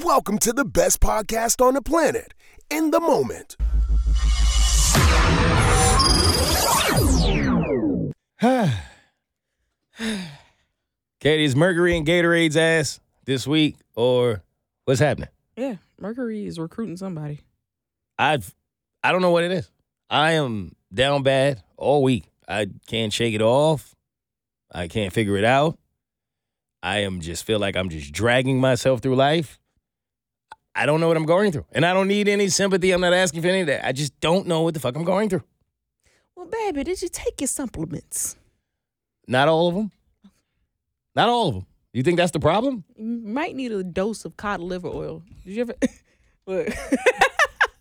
Welcome to the best podcast on the planet, In the Moment. Katie's Mercury and Gatorade's ass this week, or what's happening? Yeah, Mercury is recruiting somebody. I've I don't know what it is. I am down bad all week. I can't shake it off. I can't figure it out. I am just feel like I'm just dragging myself through life. I don't know what I'm going through. And I don't need any sympathy. I'm not asking for any of that. I just don't know what the fuck I'm going through. Well, baby, did you take your supplements? Not all of them. Not all of them. You think that's the problem? You might need a dose of cod liver oil. Did you ever? Look,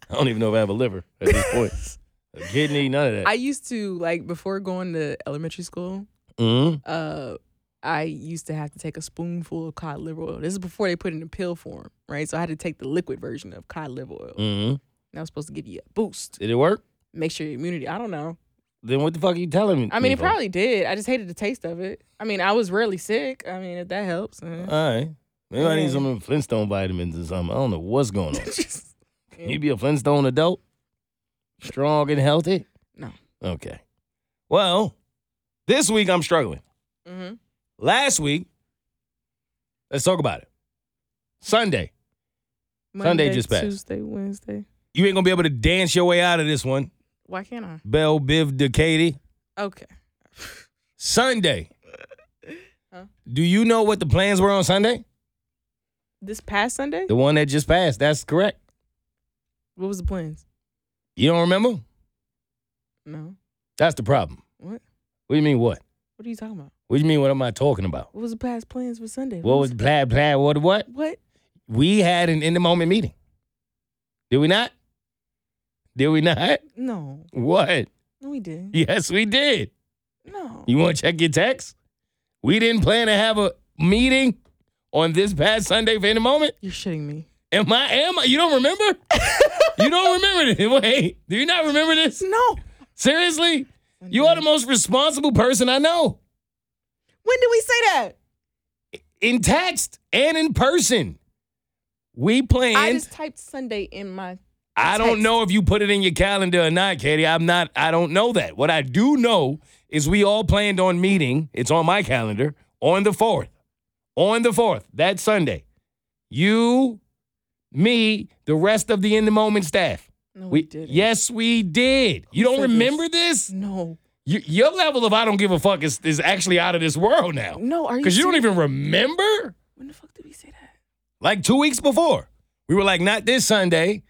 I don't even know if I have a liver at this point. a kidney, none of that. I used to like before going to elementary school. mm-hmm. Uh, I used to have to take a spoonful of cod liver oil. This is before they put it in pill form, right? So I had to take the liquid version of cod liver oil. Mm-hmm. That was supposed to give you a boost, Did it work? make sure your immunity. I don't know. Then what the fuck are you telling me? I mean, me it probably did. I just hated the taste of it. I mean, I was rarely sick. I mean, if that helps. uh. All right. Maybe I need some Flintstone vitamins or something. I don't know what's going on. Just- you be a Flintstone adult? Strong and healthy? No. Okay. Well, this week I'm struggling. Mhm. Last week, let's talk about it. Sunday. Sunday Monday, just passed. Tuesday, Wednesday. You ain't gonna be able to dance your way out of this one. Why can't I? Bell Biv Katie. Okay. Sunday. Huh? Do you know what the plans were on Sunday? This past Sunday? The one that just passed. That's correct. What was the plans? You don't remember? No. That's the problem. What? What do you mean what? What are you talking about? What do you mean what am I talking about? What was the past plans for Sunday? What was blah blah what what? What? We had an in the moment meeting. Did we not? Did we not? No. What? No, we didn't. Yes, we did. No. You want to check your text? We didn't plan to have a meeting on this past Sunday for in the moment. You're shitting me. Am I? Am I? You don't remember? you don't remember this? Wait, do you not remember this? No. Seriously? You are the most responsible person I know. When did we say that? In text and in person. We planned. I just typed Sunday in my. I don't know if you put it in your calendar or not, Katie. I'm not, I don't know that. What I do know is we all planned on meeting. It's on my calendar on the 4th. On the 4th, that Sunday. You, me, the rest of the in the moment staff. No, we, We didn't. Yes, we did. You don't said this? remember this? No. You, your level of I don't give a fuck is, is actually out of this world now. No. Are you? Because you don't even remember? When the fuck did we say that? like two weeks before. We were like, not this Sunday,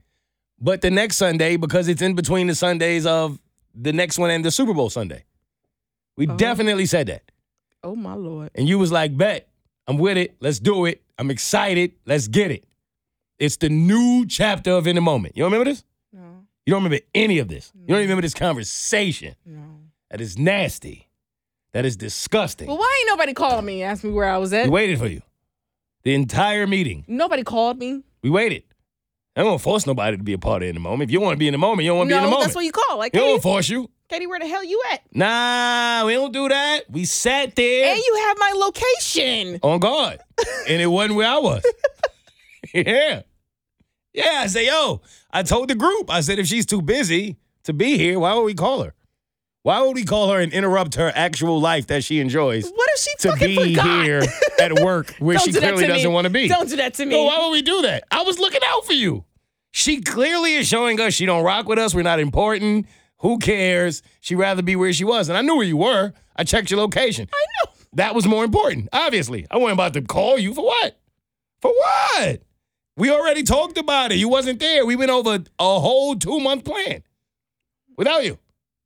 but the next Sunday because it's in between the Sundays of the next one and the Super Bowl Sunday. We Oh. definitely said that. Oh my lord. And you was like, bet, I'm with it. Let's do it. I'm excited. Let's get it. It's the new chapter of In the Moment. You don't remember this? No. You don't remember any of this. You don't even remember this conversation. No. That is nasty. That is disgusting. Well, why ain't nobody called me and asked me where I was at? we waited for you. The entire meeting. Nobody called me. We waited. I don't force nobody to be a part of in the moment. If you want to be in the moment, you don't want to no, be in the moment. that's what you call. Like, you don't force you. Katie, where the hell you at? Nah, we don't do that. We sat there And you have my location. on guard, and it wasn't where I was. yeah, yeah. I say, yo, I told the group. I said, if she's too busy to be here, why would we call her? Why would we call her and interrupt her actual life that she enjoys What if she to fucking be forgot? here at work where she do clearly doesn't want to be? Don't do that to me. Why would we do that? I was looking out for you. She clearly is showing us she don't rock with us. We're not important. Who cares? She'd rather be where she was. And I knew where you were. I checked your location. I know. That was more important, obviously. I wasn't about to call you for what? For what? We already talked about it. You wasn't there. We went over a whole two-month plan without you.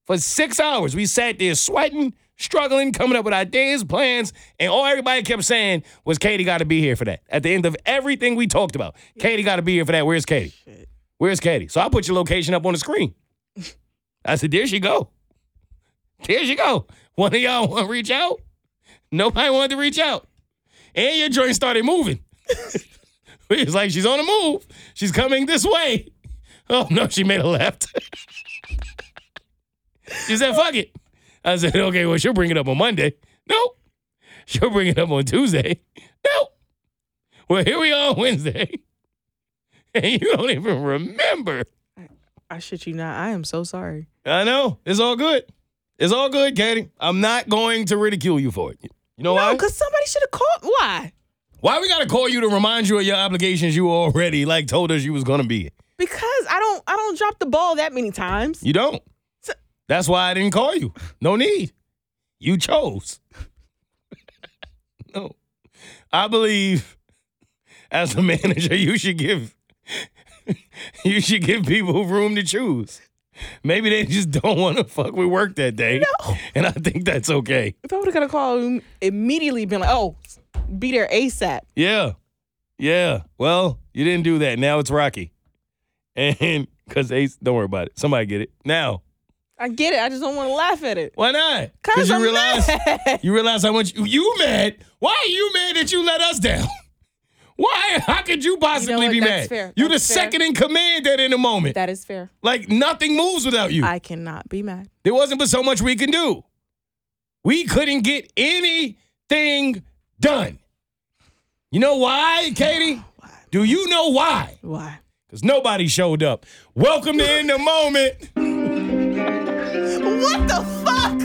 For six hours, we sat there sweating, struggling, coming up with ideas, plans, and all everybody kept saying was Katie got to be here for that. At the end of everything we talked about, Katie got to be here for that. Where's Katie? Shit. Where's Katie? So I put your location up on the screen. I said, there she go. There she go. One of y'all want to reach out? Nobody wanted to reach out. And your joint started moving. it's like she's on the move. She's coming this way. Oh no, she made a left. She said, fuck it. I said, okay, well, she'll bring it up on Monday. Nope. She'll bring it up on Tuesday. Nope. Well, here we are on Wednesday. and you don't even remember. I shit you not. I am so sorry. I know. It's all good. It's all good, Katie. I'm not going to ridicule you for it. You know No, why? because somebody should have called. Why? Why we gotta call you to remind you of your obligations you already like told us you was gonna be? Because I don't. I don't drop the ball that many times. You don't. That's why I didn't call you. No need. You chose. no. I believe as a manager, you should give you should give people room to choose. Maybe they just don't want to fuck with work that day. No. And I think that's okay. If I would have got a call, immediately been like, "Oh, be there ASAP." Yeah. Yeah. Well, you didn't do that. Now it's Rocky. And because Ace, don't worry about it. Somebody get it. Now, I get it. I just don't want to laugh at it. why not? Cause you I'm realize mad. you realize how much you, you mad. Why are you mad that you let us down? Why? How could you possibly what? be That's mad? fair. You the That's fair. second in command at any moment. That is fair. like nothing moves without you. I cannot be mad. there wasn't but so much we can do. We couldn't get anything done. You know why, Katie? Do you know why? Why? Because nobody showed up. Welcome to In the Moment. What the fuck?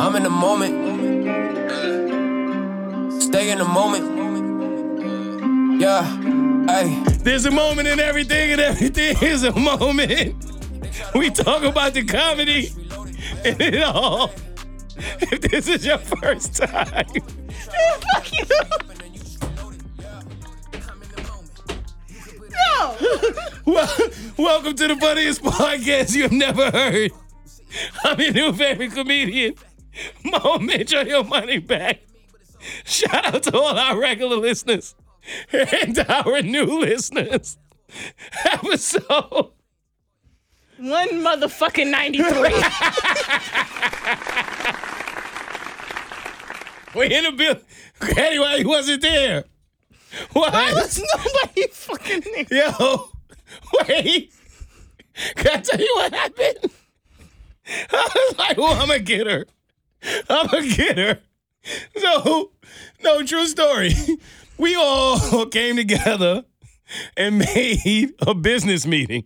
I'm in the moment. Stay in the moment. Yeah, hey. There's a moment in everything, and everything is a moment. We talk about the comedy and it all. If this is your first time, Fuck you. Well, welcome to the funniest podcast you have never heard. I'm your new favorite comedian, Mo Mitch, on your money back. Shout out to all our regular listeners and our new listeners. Episode One motherfucking 93. We in a bill. Anyway, he wasn't there. Why Why? was nobody fucking there? Yo, wait. Can I tell you what happened? I was like, well, I'm gonna get her. I'm gonna get her. So, no, true story. We all came together and made a business meeting.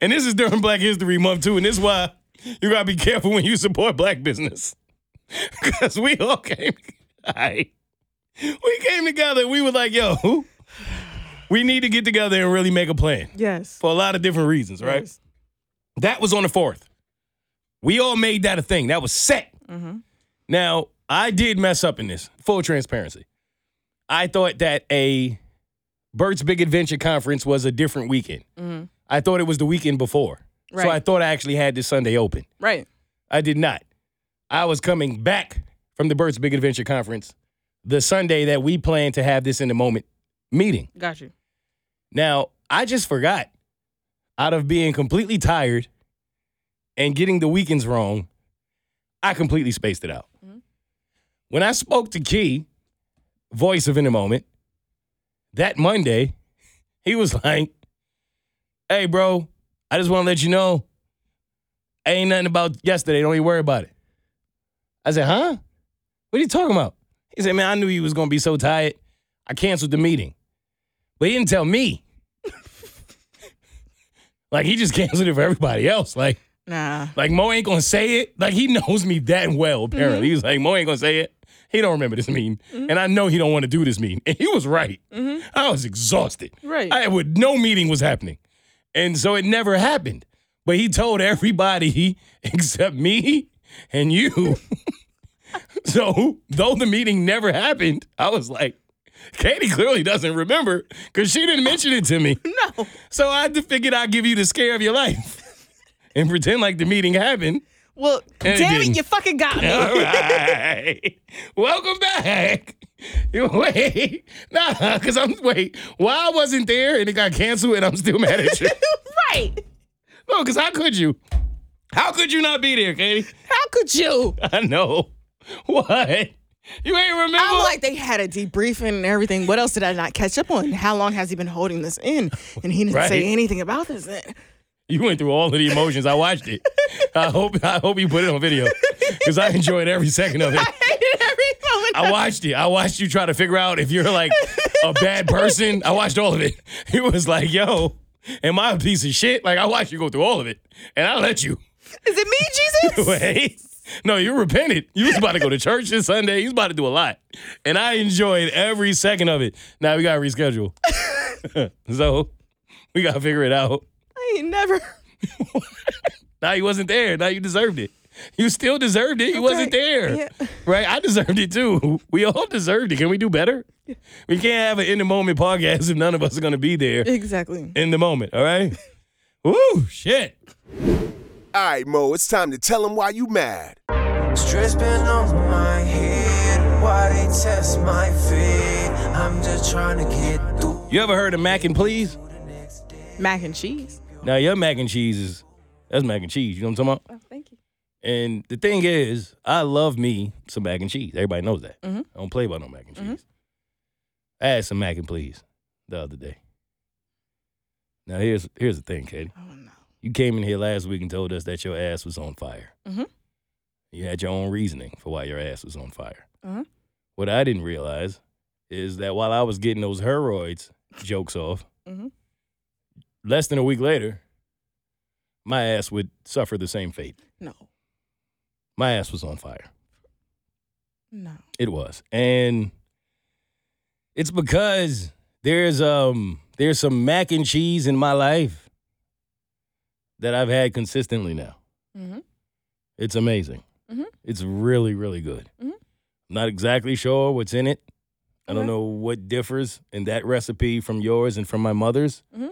And this is during Black History Month, too. And this is why you gotta be careful when you support black business. Because we all came, Aight. we came together we were like, yo, we need to get together and really make a plan Yes. for a lot of different reasons, right? Yes. That was on the fourth. We all made that a thing. That was set. Mm-hmm. Now, I did mess up in this, full transparency. I thought that a Bert's Big Adventure Conference was a different weekend. Mm-hmm. I thought it was the weekend before. So I thought I actually had this Sunday open. Right. I did not. I was coming back from the Bert's Big Adventure Conference the Sunday that we planned to have this in the moment meeting. Got you. Now, I just forgot out of being completely tired and getting the weekends wrong, I completely spaced it out. Mm-hmm. When I spoke to Key, voice of In a Moment, that Monday, he was like, Hey, bro, I just want to let you know, ain't nothing about yesterday. Don't even worry about it. I said, Huh? What are you talking about? He said, Man, I knew you was going to be so tired. I canceled the meeting. But he didn't tell me. like he just canceled it for everybody else. Like, Nah. like Mo ain't gonna say it. Like he knows me that well. Mm-hmm. Apparently, he was like, Mo ain't gonna say it. He don't remember this meeting, mm-hmm. and I know he don't want to do this meeting. And he was right. Mm-hmm. I was exhausted. Right. I would no meeting was happening, and so it never happened. But he told everybody except me and you. so though the meeting never happened, I was like, Katie clearly doesn't remember because she didn't mention it to me. No. So I figured I'd give you the scare of your life and pretend like the meeting happened. Well, And damn didn't. it, you fucking got me. All right. Welcome back. Wait. Nah, because I'm wait. Why I wasn't there and it got canceled and I'm still mad at you. right. no, because how could you? How could you not be there, Katie? How could you? I know. What? You ain't remember? I'm like, they had a debriefing and everything. What else did I not catch up on? How long has he been holding this in? And he didn't Right. say anything about this. You went through all of the emotions. I watched it. I hope I hope you put it on video because I enjoyed every second of it. I hated every moment. I watched it. I watched you try to figure out if you're like a bad person. I watched all of it. It was like, "Yo, am I a piece of shit?" Like I watched you go through all of it, and I let you. Is it me, Jesus? Wait. No, you repented. You was about to go to church this Sunday. You was about to do a lot. And I enjoyed every second of it. Now we gotta reschedule. so we gotta figure it out. I ain't never. Now you wasn't there. Now you deserved it. You still deserved it. You wasn't there. Yeah. Right? I deserved it too. We all deserved it. Can we do better? We can't have an in the moment podcast if none of us are gonna be there Exactly. in the moment. All right? Woo, shit. All right, Mo, it's time to tell them why you mad. Stress been on my head. Why they test my feet? I'm just trying to get through. You ever heard of mac and please? Mac and cheese. Now your mac and cheese is that's mac and cheese. You know what I'm talking about? Oh, thank you. And the thing is, I love me some mac and cheese. Everybody knows that. Mm-hmm. I don't play about no mac and cheese. Mm-hmm. I had some mac and please the other day. Now here's here's the thing, Katie. Oh no. You came in here last week and told us that your ass was on fire. Mhm. You had your own reasoning for why your ass was on fire. Uh-huh. What I didn't realize is that while I was getting those heroids jokes off, Mhm. less than a week later, my ass would suffer the same fate. No. My ass was on fire. No. It was. And it's because there's um there's some mac and cheese in my life that I've had consistently now. Mm-hmm. It's amazing. Mhm. It's really, really good. Mhm. Not exactly sure what's in it. I don't know what differs in that recipe from yours and from my mother's, Mhm.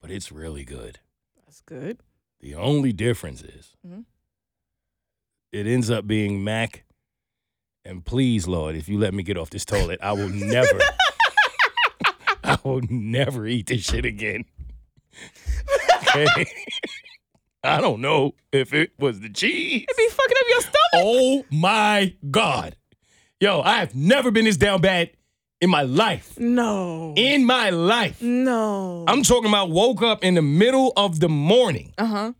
but it's really good. That's good. The only difference is Mhm. it ends up being mac. And please, Lord, if you let me get off this toilet, I will never, I will never eat this shit again. Okay? I don't know if it was the cheese. It be fucking up your stomach. Oh my God. Yo, I have never been this down bad in my life. No. In my life. no. I'm talking about woke up in the middle of the morning. Uh huh.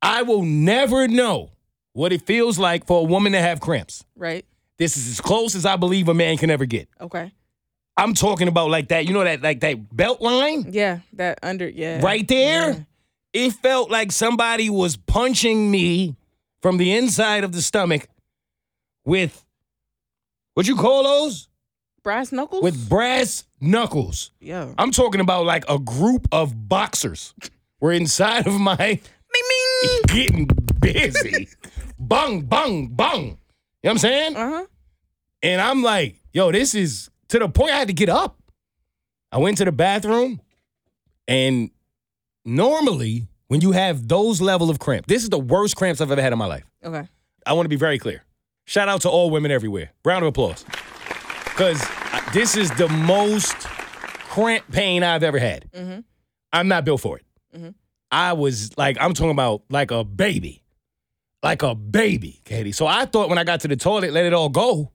I will never know what it feels like for a woman to have cramps. Right. This is as close as I believe a man can ever get. Okay. I'm talking about like that, you know that like that belt line Yeah. That under. Yeah. right there? Yeah. It felt like somebody was punching me from the inside of the stomach with what you call those? Brass knuckles. With brass knuckles. yeah. I'm talking about like a group of boxers were inside of my Ming ming. getting busy. bung, bung, bung. You know what I'm saying? Uh huh. And I'm like, yo, this is to the point I had to get up. I went to the bathroom, and normally when you have those level of cramp, this is the worst cramps I've ever had in my life. Okay. I want to be very clear. Shout out to all women everywhere. Round of applause. Because this is the most cramp pain I've ever had. Mm-hmm. I'm not built for it. Mhm. I was like, I'm talking about like a baby. Like a baby, Katie. So I thought when I got to the toilet, let it all go,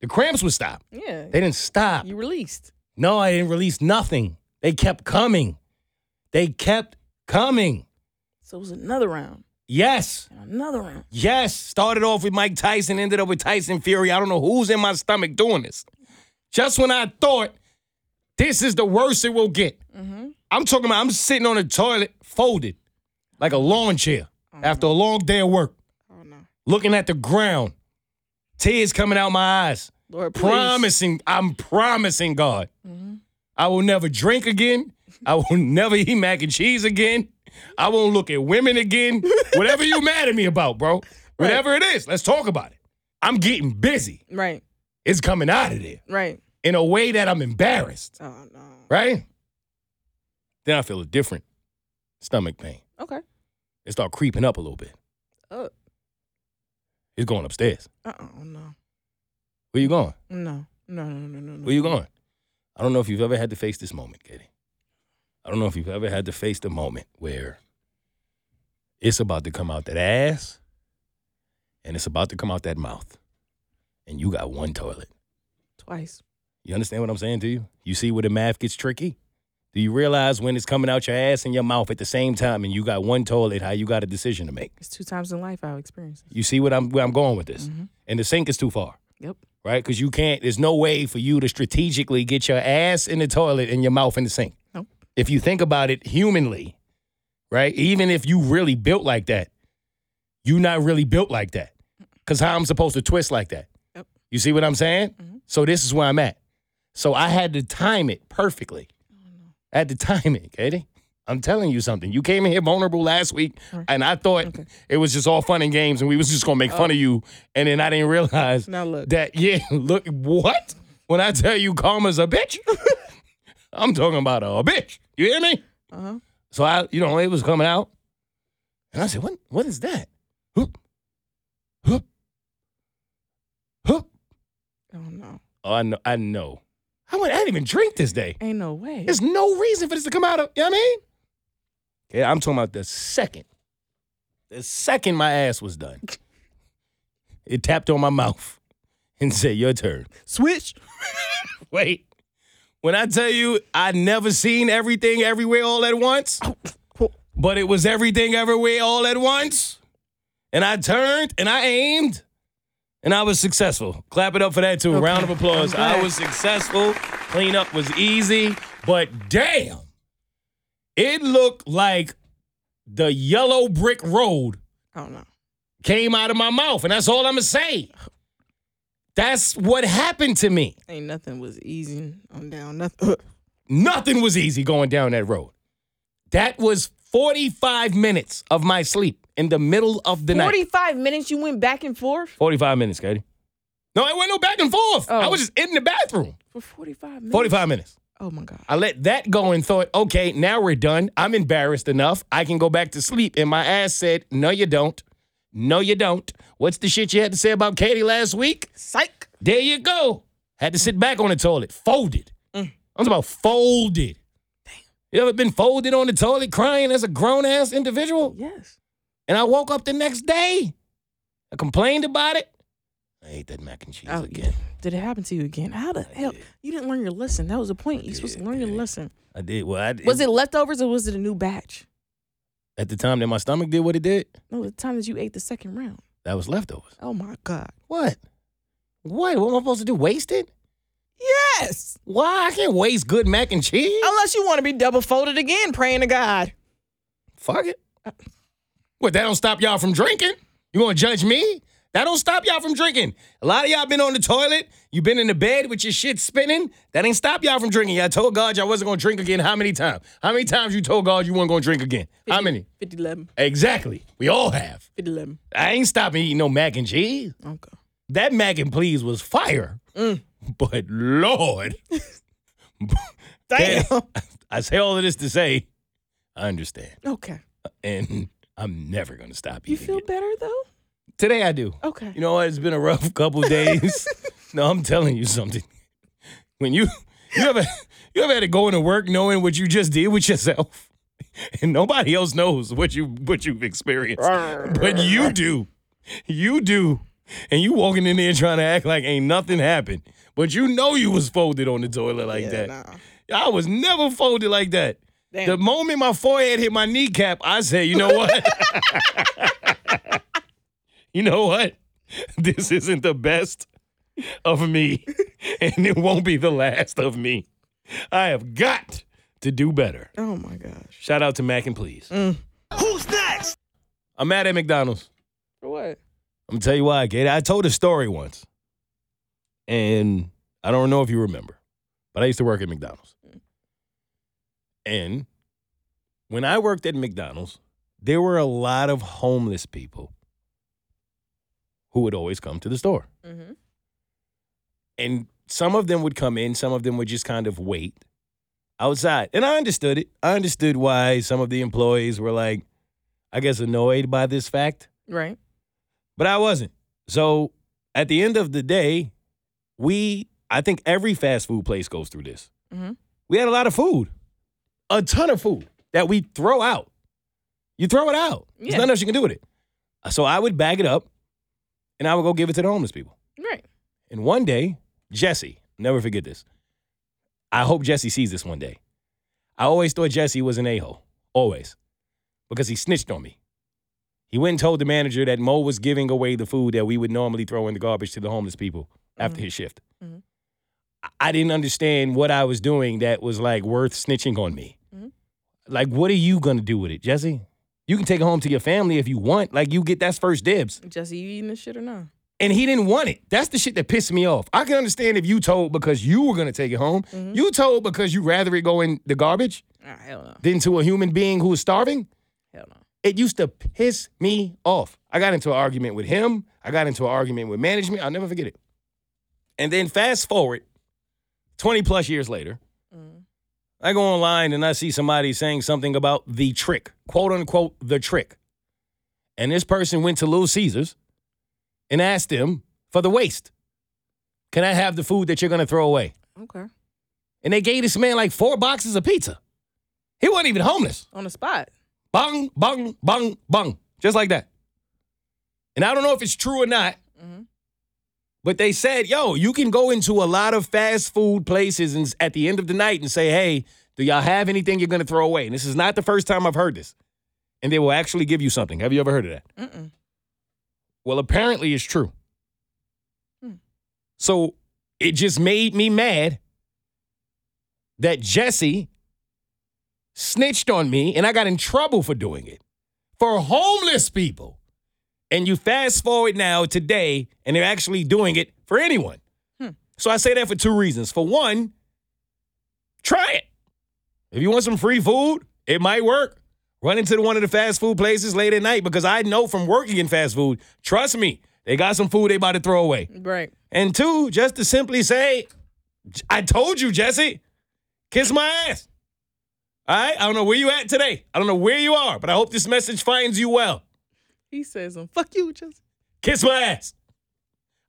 the cramps would stop. Yeah. They didn't stop. You released. No, I didn't release nothing. They kept coming. They kept coming. So it was another round. Yes. And another round. Yes, started off with Mike Tyson, ended up with Tyson Fury. I don't know who's in my stomach doing this. Just when I thought this is the worst it will get. Mm-hmm. I'm talking about I'm sitting on the toilet folded like a lawn chair after a long day of work, Oh no. looking at the ground, tears coming out my eyes, Lord, please. promising, I'm promising God, Mhm. I will never drink again. I will never eat mac and cheese again. I won't look at women again. Whatever you mad at me about, bro. Whatever it is, let's talk about it. I'm getting busy. Right. It's coming out of there Right. in a way that I'm embarrassed, Oh no. right? Then I feel a different stomach pain. Okay. It start creeping up a little bit. Uh. It's going upstairs. Uh. Oh no. Where you going? No. No. No. No. No. no. Where you going? I don't know if you've ever had to face this moment, Katie. I don't know if you've ever had to face the moment where it's about to come out that ass and it's about to come out that mouth. And you got one toilet. Twice. You understand what I'm saying to you? You see where the math gets tricky? Do you realize when it's coming out your ass and your mouth at the same time and you got one toilet, how you got a decision to make? It's two times in life I've experienced. You see what I'm where I'm going with this? Mhm. And the sink is too far, Yep. Right? Because you can't. There's no way for you to strategically get your ass in the toilet and your mouth in the sink. Nope. If you think about it humanly, right? Even if you really built like that, you're not really built like that. Because how I'm supposed to twist like that? Yep. You see what I'm saying? Mm-hmm. So this is where I'm at. So I had to time it perfectly. Oh, I had to time it, Katie. I'm telling you something. You came in here vulnerable last week, and I thought it was just all fun and games, and we was just gonna make fun of you. And then I didn't realize that yeah, look what? When I tell you karma's a bitch, I'm talking about a bitch. You hear me? Uh-huh. So I, you know, it was coming out, and I said, "What? What is that?" Whoop, whoop, whoop. Oh no. Oh, I know. I know. I, went, I didn't even drink this day. Ain't no way. There's no reason for this to come out of. You know what I mean? Okay, I'm talking about the second. The second my ass was done, it tapped on my mouth and said, "Your turn." Switch. Wait. When I tell you I never seen everything everywhere all at once, but it was everything everywhere all at once, and I turned and I aimed, and I was successful. Clap it up for that too. A round of applause. I was successful. Cleanup was easy, but damn, it looked like the yellow brick road Oh no. came out of my mouth, and that's all I'm gonna say. That's what happened to me. Ain't nothing was easy on down. Nothing. Nothing was easy going down that road. That was 45 minutes of my sleep in the middle of the night. 45 minutes you went back and forth 45 minutes, Katie. No, I went no back and forth. I Oh. was just in the bathroom. for 45 minutes. 45 minutes. Oh my god. I let that go and thought, okay, now we're done. I'm embarrassed enough. I can go back to sleep. And my ass said, no, you don't. No, you don't. What's the shit you had to say about Katie last week? Psych. There you go. Had to sit back on the toilet, folded. Mm. I'm talking about folded. Damn. You ever been folded on the toilet crying as a grown ass individual? Yes. And I woke up the next day. I complained about it. I ate that mac and cheese Oh, again. Did it happen to you again? How the hell? You didn't learn your lesson. That was the point. You're supposed to learn your lesson. I did. Well, I did. Was it leftovers or was it a new batch? at the time that my stomach did what it did? No, the time that you ate the second round. That was leftovers. Oh my god. What? What? What am I supposed to do? Waste it? Yes. Why? I can't waste good mac and cheese. Unless you want to be double folded again, praying to God. Fuck it. What, that don't stop y'all from drinking? You gonna judge me? That don't stop y'all from drinking. A lot of y'all been on the toilet. You been in the bed with your shit spinning. That ain't stop y'all from drinking. Y'all told God y'all wasn't gonna drink again. How many times? How many times you told God you weren't gonna drink again? How many? 50 11. Exactly. We all have. 50 11. I ain't stopping eating no mac and cheese. Okay. That mac and please was fire. Mm. But Lord. Damn. I say all of this to say, I understand. okay. And I'm never gonna stop eating. You feel it. better though? Today I do. Okay. You know what? It's been a rough couple days. no, I'm telling you something. When you you ever you ever had to go into work knowing what you just did with yourself, and nobody else knows what you what you've experienced, but you do, you do, and you walking in there trying to act like ain't nothing happened, but you know you was folded on the toilet like that. nah. I was never folded like that. Damn. The moment my forehead hit my kneecap, I said, you know what? you know what? This isn't the best of me, and it won't be the last of me. I have got to do better. Oh my gosh. Shout out to Mac and Please. Mm. Who's next? I'm mad at McDonald's. For what? I'm gonna tell you why, Kate. I told a story once, and I don't know if you remember, but I used to work at McDonald's. And when I worked at McDonald's, there were a lot of homeless people who would always come to the store. Mm-hmm. And some of them would come in, some of them would just kind of wait outside. And I understood it. I understood why some of the employees were like, I guess, annoyed by this fact. Right. but I wasn't. So at the end of the day, we, I think every fast food place goes through this. Mhm. We had a lot of food, a ton of food that we throw out. You throw it out. There's nothing else you can do with it. So I would bag it up and I would go give it to the homeless people. Right. And one day, Jesse, never forget this. I hope Jesse sees this one day. I always thought Jesse was an a hole, always, because he snitched on me. He went and told the manager that Mo was giving away the food that we would normally throw in the garbage to the homeless people after his shift. Mhm. I- didn't understand what I was doing that was like worth snitching on me. Mhm. Like, what are you gonna do with it, Jesse? You can take it home to your family if you want. Like, you get that's first dibs. Jesse, you eating this shit or no? And he didn't want it. That's the shit that pissed me off. I can understand if you told because you were gonna take it home. Mhm. You told because you'd rather it go in the garbage Ah, hell no. than to a human being who is starving. Hell no. It used to piss me off. I got into an argument with him. I got into an argument with management. I'll never forget it. And then fast forward 20 plus years later. I go online and I see somebody saying something about the trick, quote unquote, the trick. And this person went to Little Caesars and asked them for the waste. Can I have the food that you're going to throw away? Okay. And they gave this man like four boxes of pizza. He wasn't even homeless. On the spot. Bung, bung, bung, bung. Just like that. And I don't know if it's true or not, Mhm. But they said, yo, you can go into a lot of fast food places and at the end of the night and say, hey, do y'all have anything you're going to throw away? And this is not the first time I've heard this. And they will actually give you something. Have you ever heard of that? Mm-mm. Well, apparently it's true. Hmm. So it just made me mad that Jesse snitched on me and I got in trouble for doing it for homeless people. And you fast forward now today and they're actually doing it for anyone. Hmm. So I say that for two reasons. For one, try it. If you want some free food, it might work. Run into one of the fast food places late at night because I know from working in fast food, trust me, they got some food they about to throw away. Right. And two, just to simply say, I told you, Jesse, kiss my ass. All right? I don't know where you at today. I don't know where you are, but I hope this message finds you well. He says, um, fuck you, Jesse. Kiss my ass.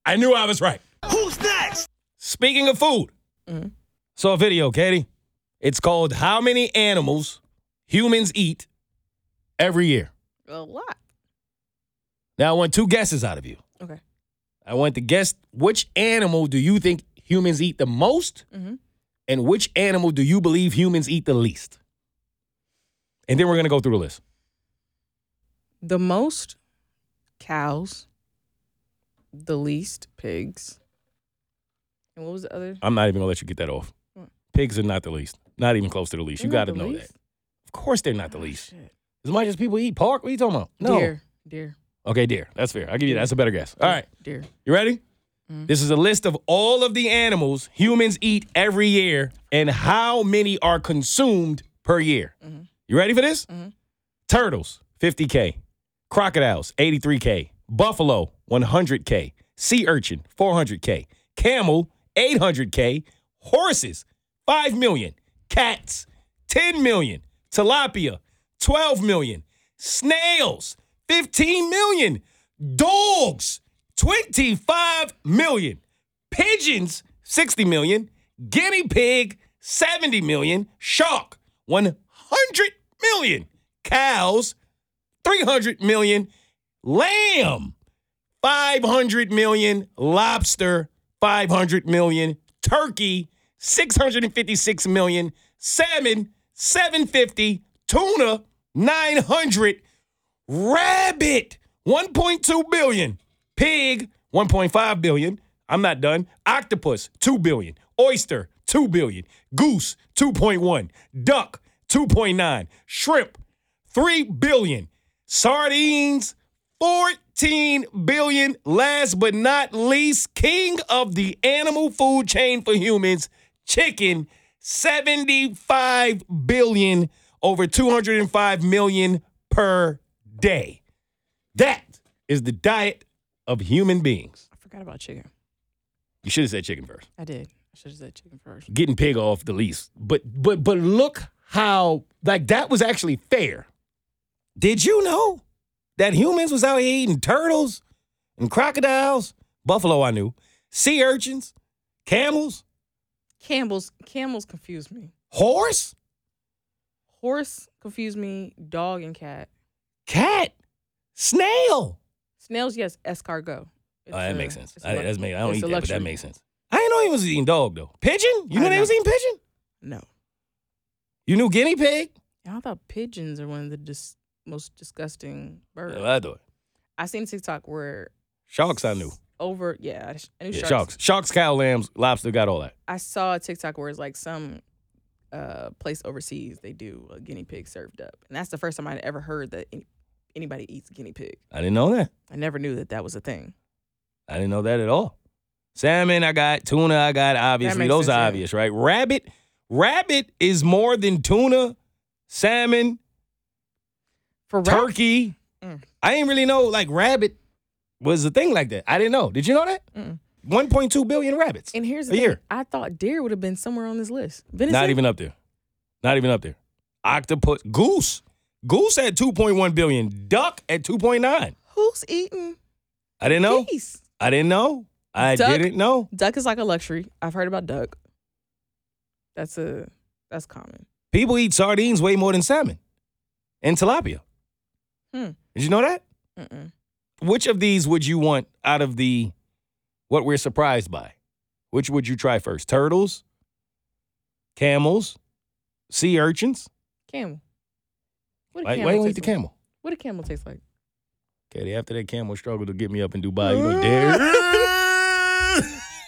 I knew I was right. Who's next? Speaking of food, mm-hmm. saw a video, Katie. It's called How Many Animals Humans Eat Every Year. A lot. Now, I want two guesses out of you. Okay. I want to guess which animal do you think humans eat the most, Mhm. and which animal do you believe humans eat the least? And then we're gonna go through the list. The most cows. The least pigs. And what was the other? I'm not even gonna let you get that off. What? Pigs are not the least. Not even close to the least. You They're gotta know least? that. Of course, they're not the Oh, least. shit. As much as people eat pork, what are you talking about? No. Deer. Deer. Okay, deer. That's fair. I'll give you that. That's a better guess. All right. Deer. You ready? Mhm. This is a list of all of the animals humans eat every year and how many are consumed per year. Mhm. You ready for this? Mhm. Turtles, 50K. Crocodiles, 83K. Buffalo, 100K. Sea urchin, 400K. Camel, 800K. Horses, 5 million. Cats, 10 million. Tilapia, 12 million. Snails, 15 million. Dogs, 25 million. Pigeons, 60 million. Guinea pig, 70 million. Shark, 100 million. Cows, 300 million. Lamb, 500 million. Lobster, 500 million. Turkey, 656 million. Salmon, 750. Tuna, 900. Rabbit, 1.2 billion. Pig, 1.5 billion. I'm not done. Octopus, 2 billion. Oyster, 2 billion. Goose, 2.1. Duck, 2.9. Shrimp, 3 billion. Sardines, 14 billion. Last but not least, king of the animal food chain for humans, chicken, 75 billion, over 205 million per day. That is the diet of human beings. I forgot about chicken. You should have said chicken first. I did. I should have said chicken first. Getting pig off the least. But but but look how like that was actually fair. Did you know that humans was out here eating turtles and crocodiles? Buffalo, I knew. Sea urchins, camels, Camels, camels confused me. horse, Horse confused me. Dog and cat. cat, snail. Snails, yes. Escargot. Oh, that It's makes sense. a I, that's make, I don't eat a that, but that makes sense. I didn't know he was eating dog though. Pigeon? You I know they was eating pigeon? No. You knew guinea pig? I thought pigeons are one of the dis- most disgusting birds. Oh, I thought. I seen a TikTok where Sharks I knew. over. Yeah, I knew Yeah, sharks. sharks. Sharks, cow, lambs, lobster got all that. I saw a TikTok where it's like some uh, place overseas they do a guinea pig served up, and that's the first time I'd ever heard that any, anybody eats guinea pig. I didn't know that. I never knew that that was a thing. I didn't know that at all. Salmon, I got. Tuna, I got. Obviously, those sense, are yeah. obvious, right? Rabbit, rabbit is more than tuna, salmon, For rabbit, turkey. Mm. I didn't really know like rabbit was a thing like that. I didn't know. Did you know that? Mm. 1.2 billion rabbits. and here's the thing, year. I thought deer would have been somewhere on this list. Venison, Not even up there. Not even up there. Octopus, goose. Goose at 2.1 billion. Duck at 2.9. Who's eating I didn't know. geese? I didn't know. I Duck. didn't know. Duck is like a luxury. I've heard about duck. That's a that's common. People eat sardines way more than salmon and tilapia. Hmm. Did you know that? Mm-mm. Which of these would you want out of the what we're surprised by? Which would you try first? Turtles, camels, sea urchins? Camel. What a Why, camel why you don't eat the like? camel? What a camel taste like? Katie, after that camel struggled to get me up in Dubai, you know damn.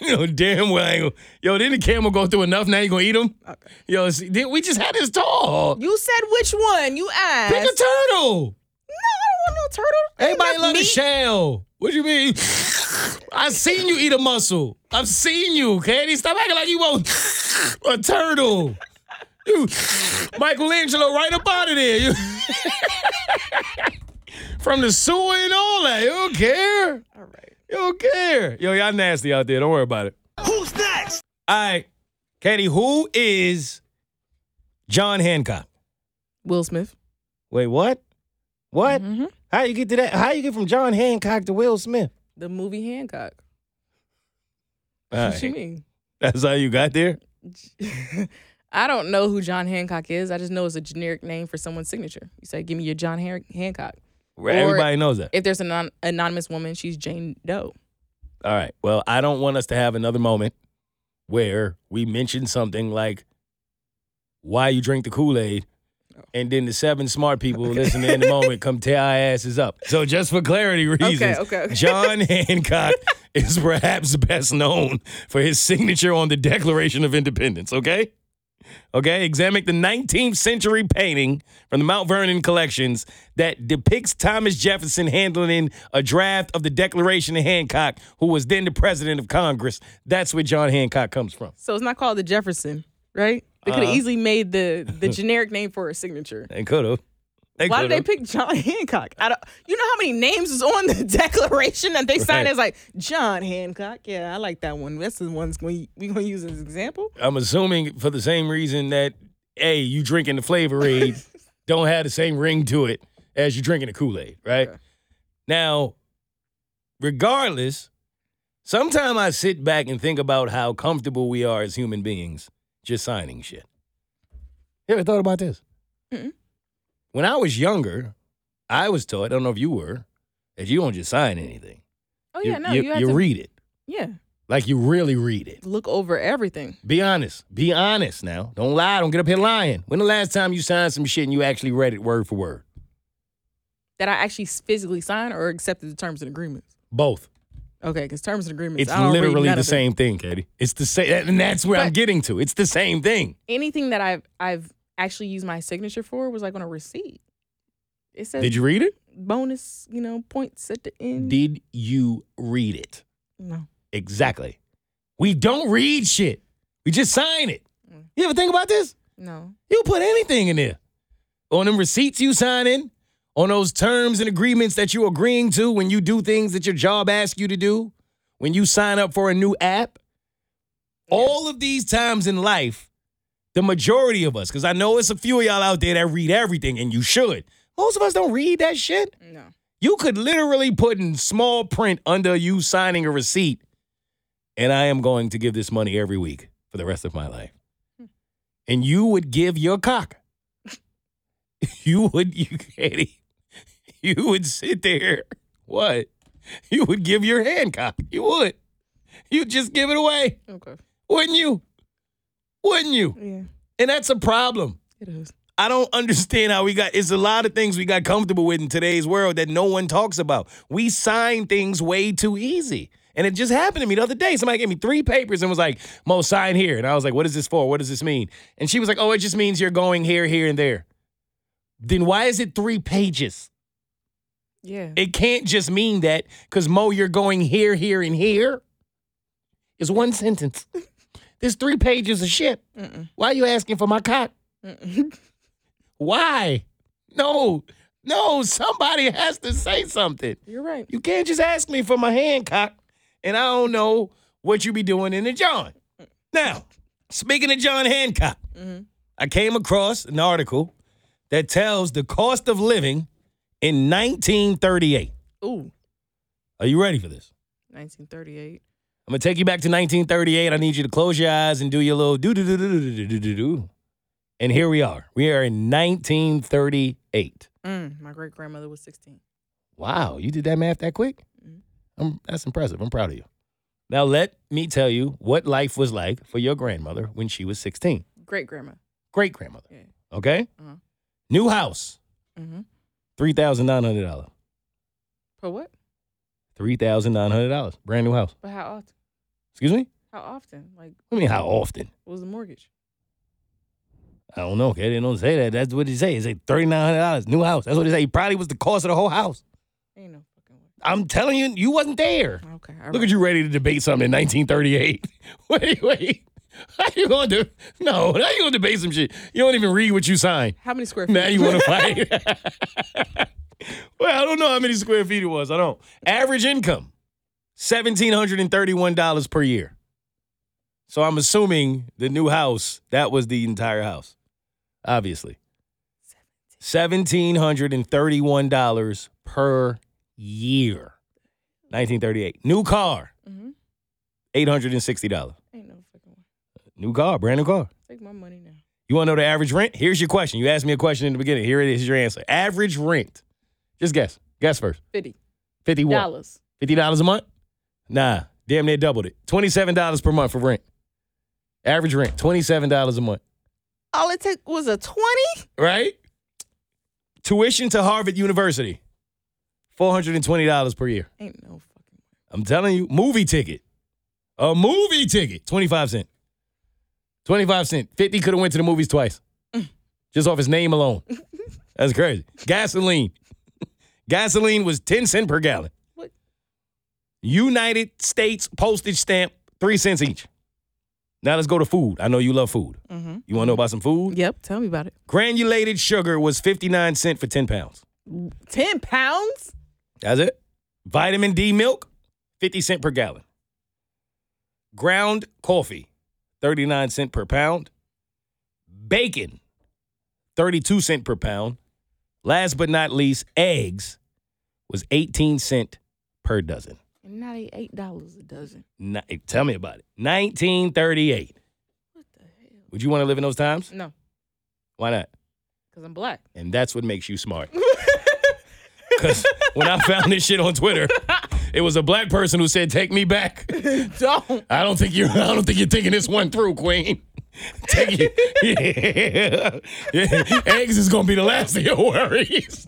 you know damn well I ain't gonna, Yo, didn't the camel go through enough? Now you gonna eat them? Okay. Yo, see, we just had this talk. You said which one? You asked. Pick a turtle. No, I don't want no turtle. Everybody enough love the shell. What you mean? I seen you eat a mussel. I've seen you, Katie. Stop acting like you want a turtle. You, Michelangelo, right up out of there. You, from the sewer and all that. You don't care. All right. You don't care. Yo, y'all nasty out there. Don't worry about it. Who's next? All right, Katie. Who is John Hancock? Will Smith. Wait, what? What? hmm How you get to that? How you get from John Hancock to Will Smith? The movie Hancock. All What you mean? That's how you got there. I don't know who John Hancock is. I just know it's a generic name for someone's signature. You say, "Give me your John Han- Hancock." Where Everybody knows that. If there's an anon- anonymous woman, she's Jane Doe. All right. Well, I don't want us to have another moment where we mention something like why you drink the Kool Aid, and then the seven smart people listening in the moment come tear our asses up. So, just for clarity reasons, okay, okay. John Hancock is perhaps best known for his signature on the Declaration of Independence. Okay. Okay, examine the 19th century painting from the Mount Vernon collections that depicts Thomas Jefferson handling a draft of the Declaration of Hancock, who was then the president of Congress. That's where John Hancock comes from. So it's not called the Jefferson, right? They could have Uh-huh. easily made the the generic name for a signature. They could have. Why did they pick John Hancock? I don't, you know how many names is on the Declaration that they signed Right. as like John Hancock? Yeah, I like that one. That's the one's going we gonna use as an example. I'm assuming for the same reason that, A, you drinking the Flavor Aid don't have the same ring to it as you drinking the Kool Aid, right? Okay. Now, regardless, sometimes I sit back and think about how comfortable we are as human beings just signing shit. You ever thought about this? Mm-mm. When I was younger, I was taught, I don't know if you were, that you don't just sign anything. Oh yeah, no, you, you, you to read it. yeah Like you really read it. look over everything. Be honest. Be honest now. Don't lie. Don't get up here lying. When the last time you signed some shit and you actually read it word for word? That I actually physically signed or accepted the terms and agreements. Both. Okay, because terms and agreements. It's I don't read literally the same thing, Katie. It's the same, and that's where I'm getting to. It's the same thing. Anything that I've I've actually used my signature for was like on a receipt. It says Did you read it? bonus, you know, points at the end. Did you read it? no. Exactly. We don't read shit. We just sign it. Mm. You ever think about this? No. You put anything in there. On them receipts you sign in, on those terms and agreements that you're agreeing to when you do things that your job asks you to do, when you sign up for a new app. All of these times in life, the majority of us, because I know it's a few of y'all out there that read everything, and you should. Most of us don't read that shit. No. You could literally put in small print under you signing a receipt, and I am going to give this money every week for the rest of my life. Hmm. And you would give your cock. You would, you Katie, you would sit there. What? You would give your hand cock. You would. You'd just give it away, Okay. wouldn't you? Wouldn't you? Yeah, And that's a problem. it is. I don't understand how we got. It's a lot of things we got comfortable with in today's world that no one talks about. We sign things way too easy, And it just happened to me the other day. Somebody gave me three papers and was like, Mo, sign here. And I was like, what is this for? What does this mean? And she was like, oh, it just means you're going here, here, and there. Then why is it three pages? Yeah. It can't just mean that because Mo, you're going here, here, and here. It's one sentence. There's three pages of shit. Mm-mm. Why are you asking for my cock? Why? No, no, somebody has to say something. You're right. You can't just ask me for my Hancock and I don't know what you be doing in the John. Now, speaking of John Hancock, Mhm. I came across an article that tells the cost of living in 1938. Ooh, Are you ready for this? 1938. I'm gonna take you back to 1938. I need you to close your eyes and do your little do do do do do do do do. Do. And here we are. We are in 1938. Mm, my great grandmother was 16. Wow, you did that math that quick? Mhm. I'm, that's impressive. I'm proud of you. Now, let me tell you what life was like for your grandmother when she was 16. Great grandma. Great grandmother. Yeah. Okay? Uh-huh. New house, Mm-hmm. $3,900. For what? $3,900. Brand new house. But how often? Excuse me? How often? Like, What do you mean, how often? what was the mortgage? I don't know. Okay, they don't say that. That's what he say. He say $3,900. New house. That's what he say. He probably was the cost of the whole house. Ain't no fucking way. I'm telling you, you wasn't there. Okay. Look at you ready to debate something in 1938. wait, wait. How you going to? do? No, how you going to debate some shit? You don't even read what you signed. How many square feet? Now you want to fight? well, I don't know how many square feet it was. I don't. Average income, $1,731 per year. So I'm assuming the new house, that was the entire house, obviously. $1,731 per year. 1938. New car, Mhm. $860. Ain't no fucking way. New car, brand new car. Take my money now. You want to know the average rent? Here's your question. You asked me a question in the beginning. Here it is. Your answer. Average rent. Just guess. Guess first. 50 Fifty what? dollars. Fifty dollars a month? Nah. Damn near doubled it. Twenty-seven dollars per month for rent. Average rent. Twenty-seven dollars a month. All it took was a 20? Right? Tuition to Harvard University. Four hundred and twenty dollars per year. Ain't no fucking. I'm telling you, movie ticket. A movie ticket, 25 cent. 25 cent. 50 could have went to the movies twice. Just off his name alone. That's crazy. Gasoline. Gasoline was 10 cent per gallon. What? United States postage stamp, 3 cents each. Now let's go to food. I know you love food. Mm-hmm. You want to know about some food? Yep. Tell me about it. Granulated sugar was 59 cent for 10 pounds. 10 pounds? That's it. Vitamin D milk, 50 cent per gallon. Ground coffee, 39 cent per pound. Bacon, 32 cent per pound. Last but not least, eggs was 18 cent per dozen. They $8 a dozen. Ni- tell me about it. 1938. What the hell? Would you want to live in those times? No, Why not? because I'm black. And that's what makes you smart. Because when I found this shit on Twitter, it was a black person who said, "Take me back." Don't. I don't think you're. I don't think you're thinking this one through, Queen. Take it. Yeah. Yeah. Eggs is gonna be the last of your worries.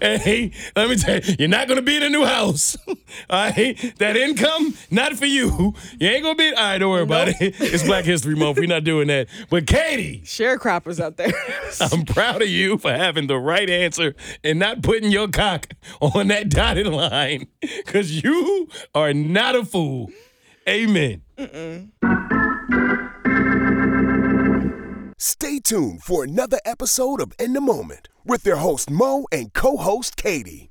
Hey, let me tell you, you're not gonna be in a new house. All right, that income not for you. You ain't gonna be. All right, don't worry about it. It's Black History Month. We're not doing that. But Katie, Sharecroppers out there. I'm proud of you for having the right answer and not putting your cock on that dotted line because you are not a fool. Amen. Stay tuned for another episode of In the Moment with their host Mo and co host Katie.